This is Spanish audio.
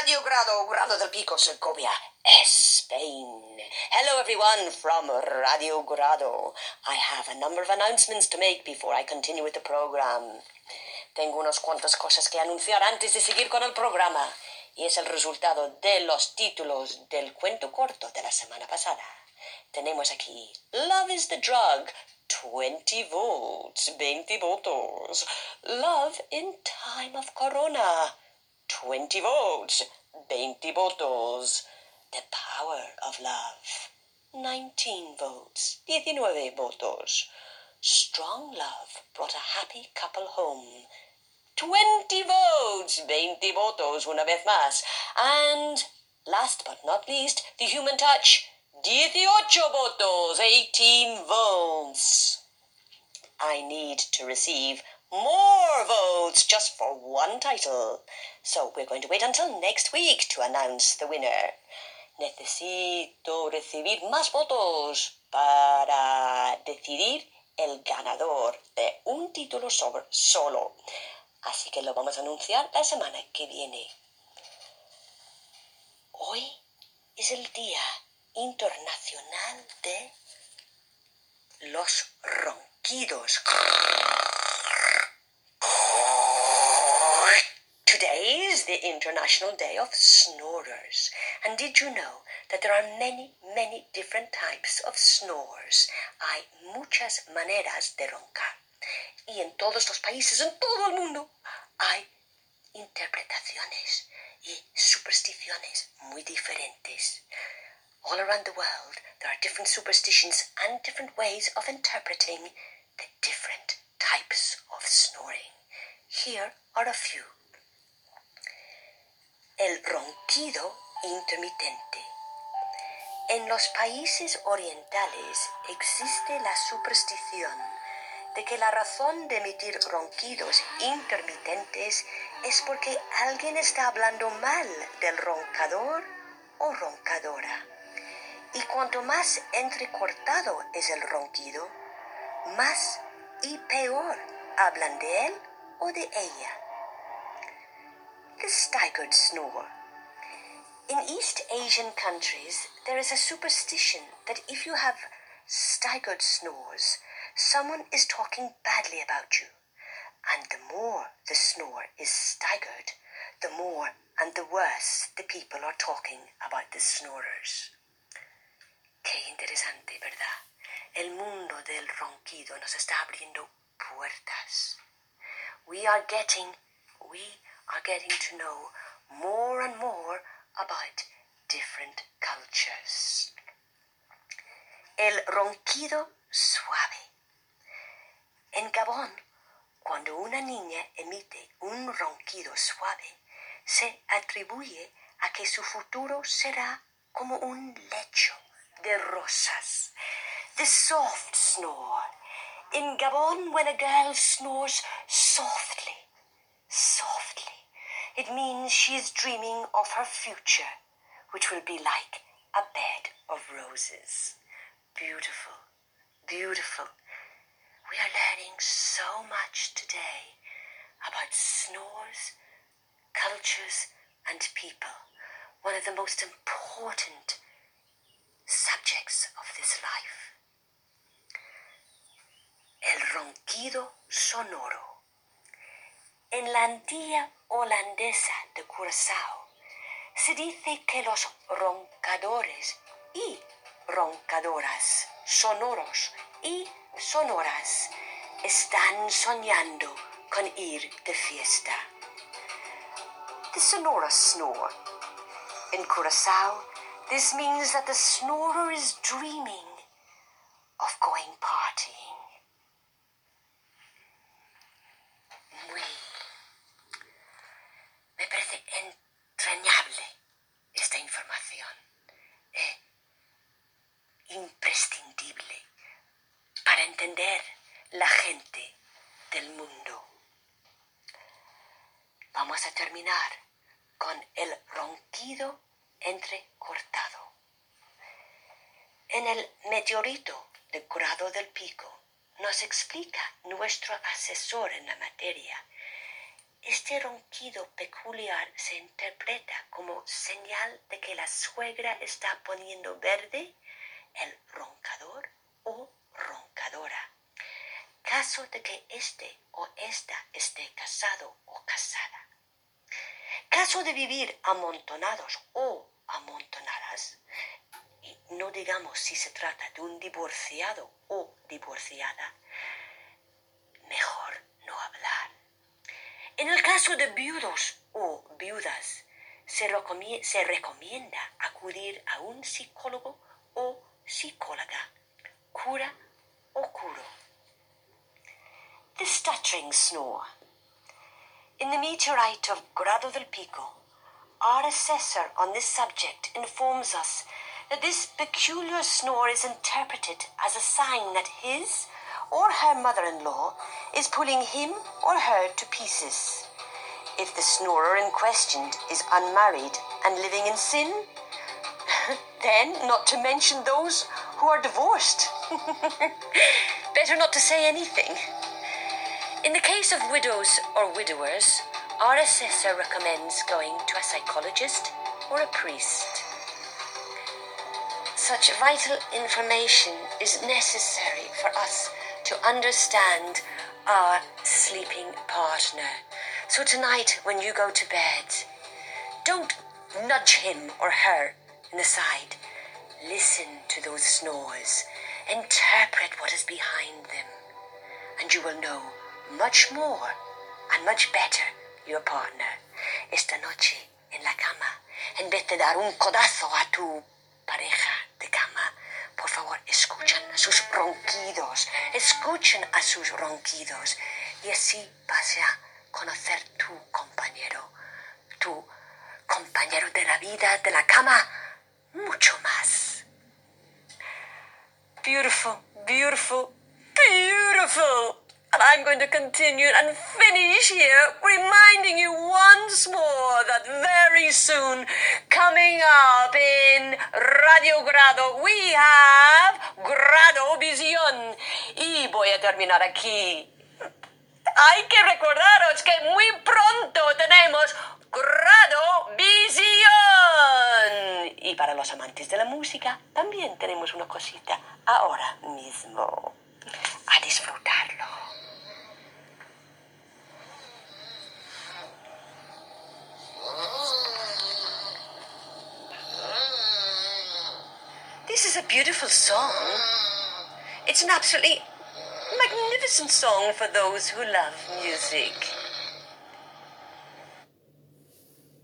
Radio Grado, Grado del Pico, Segovia, Spain. Hello everyone from Radio Grado. I have a number of announcements to make before I continue with the program. Tengo unas cuantas cosas que anunciar antes de seguir con el programa. Y es el resultado de los títulos del cuento corto de la semana pasada. Tenemos aquí Love is the Drug, 20 volts, 20 votos. Love in time of corona, 20 volts, 20 votos. The power of love, 19 votes, 19 votos. Strong love brought a happy couple home, 20 votes, 20 votos una vez más. And last but not least, the human touch, 18 votos, 18 votes. I need to receive more votes just for one title. So we're going to wait until next week to announce the winner. Necesito recibir más votos para decidir el ganador de un título sobre solo. Así que lo vamos a anunciar la semana que viene. Hoy es el Día Internacional de los Ronquidos. The International Day of Snorers. And did you know that there are many, many different types of snores? Hay muchas maneras de roncar. Y en todos los países, en todo el mundo, hay interpretaciones y supersticiones muy diferentes. All around the world, there are different superstitions and different ways of interpreting the different types of snoring. Here are a few el ronquido intermitente. En los países orientales existe la superstición de que la razón de emitir ronquidos intermitentes es porque alguien está hablando mal del roncador o roncadora. Y cuanto más entrecortado es el ronquido, más y peor hablan de él o de ella the staggered snore. In East Asian countries, there is a superstition that if you have staggered snores, someone is talking badly about you. And the more the snore is staggered, the more and the worse the people are talking about the snorers. Qué interesante, ¿verdad? El mundo del ronquido nos está abriendo puertas. We are getting, we getting to know more and more about different cultures. El ronquido suave. En Gabón, cuando una niña emite un ronquido suave, se atribuye a que su futuro será como un lecho de rosas. The soft snore. In Gabon, when a girl snores softly, softly, it means she is dreaming of her future, which will be like a bed of roses. Beautiful, beautiful. We are learning so much today about snores, cultures, and people. One of the most important subjects of this life. El ronquido sonoro. En la Antilla holandesa de Curazao se dice que los roncadores y roncadoras, sonoros y sonoras, están soñando con ir de fiesta. The sonora snore. In Curacao, this means that the snorer is dreaming of going partying. Muy me parece entrañable esta información. Eh, imprescindible para entender la gente del mundo. Vamos a con el ronquido entrecortado. En el meteorito de grado del pico nos explica nuestro asesor en la materia Este ronquido peculiar se interpreta como señal de que la suegra está poniendo verde el roncador o roncadora. Caso de que este o esta esté casado o casada. Caso de vivir amontonados o amontonadas, no digamos si se trata de un divorciado o divorciada, mejor no hablar. En el caso de viudos o viudas, se, recomienda acudir a un psicólogo o psicóloga, cura o curo. The stuttering snore. In the meteorite of Grado del Pico, our assessor on this subject informs us that this peculiar snore is interpreted as a sign that his or her mother in law is pulling him or her to pieces. If the snorer in question is unmarried and living in sin, then not to mention those who are divorced. Better not to say anything. In the case of widows or widowers, our assessor recommends going to a psychologist or a priest. Such vital information is necessary for us to understand our sleeping partner. So tonight, when you go to bed, don't nudge him or her in the side. Listen to those snores. Interpret what is behind them. And you will know much more and much better your partner. Esta noche, en la cama, en vez de dar un codazo a tu pareja de cama, por favor, escuchen a sus ronquidos, escuchen a sus ronquidos y así vas a conocer tu compañero, tu compañero de la vida, de la cama, mucho más. Beautiful, beautiful, beautiful. And I'm going to continue and finish here reminding you once more that very soon, coming up in Radio Grado, we have Grado Visión. Y voy a terminar aquí. Hay que recordaros que muy pronto tenemos Grado Visión. Y para los amantes de la música, también tenemos una cosita ahora mismo. A disfrutarlo. This is a beautiful song. It's an absolutely magnificent song for those who love music.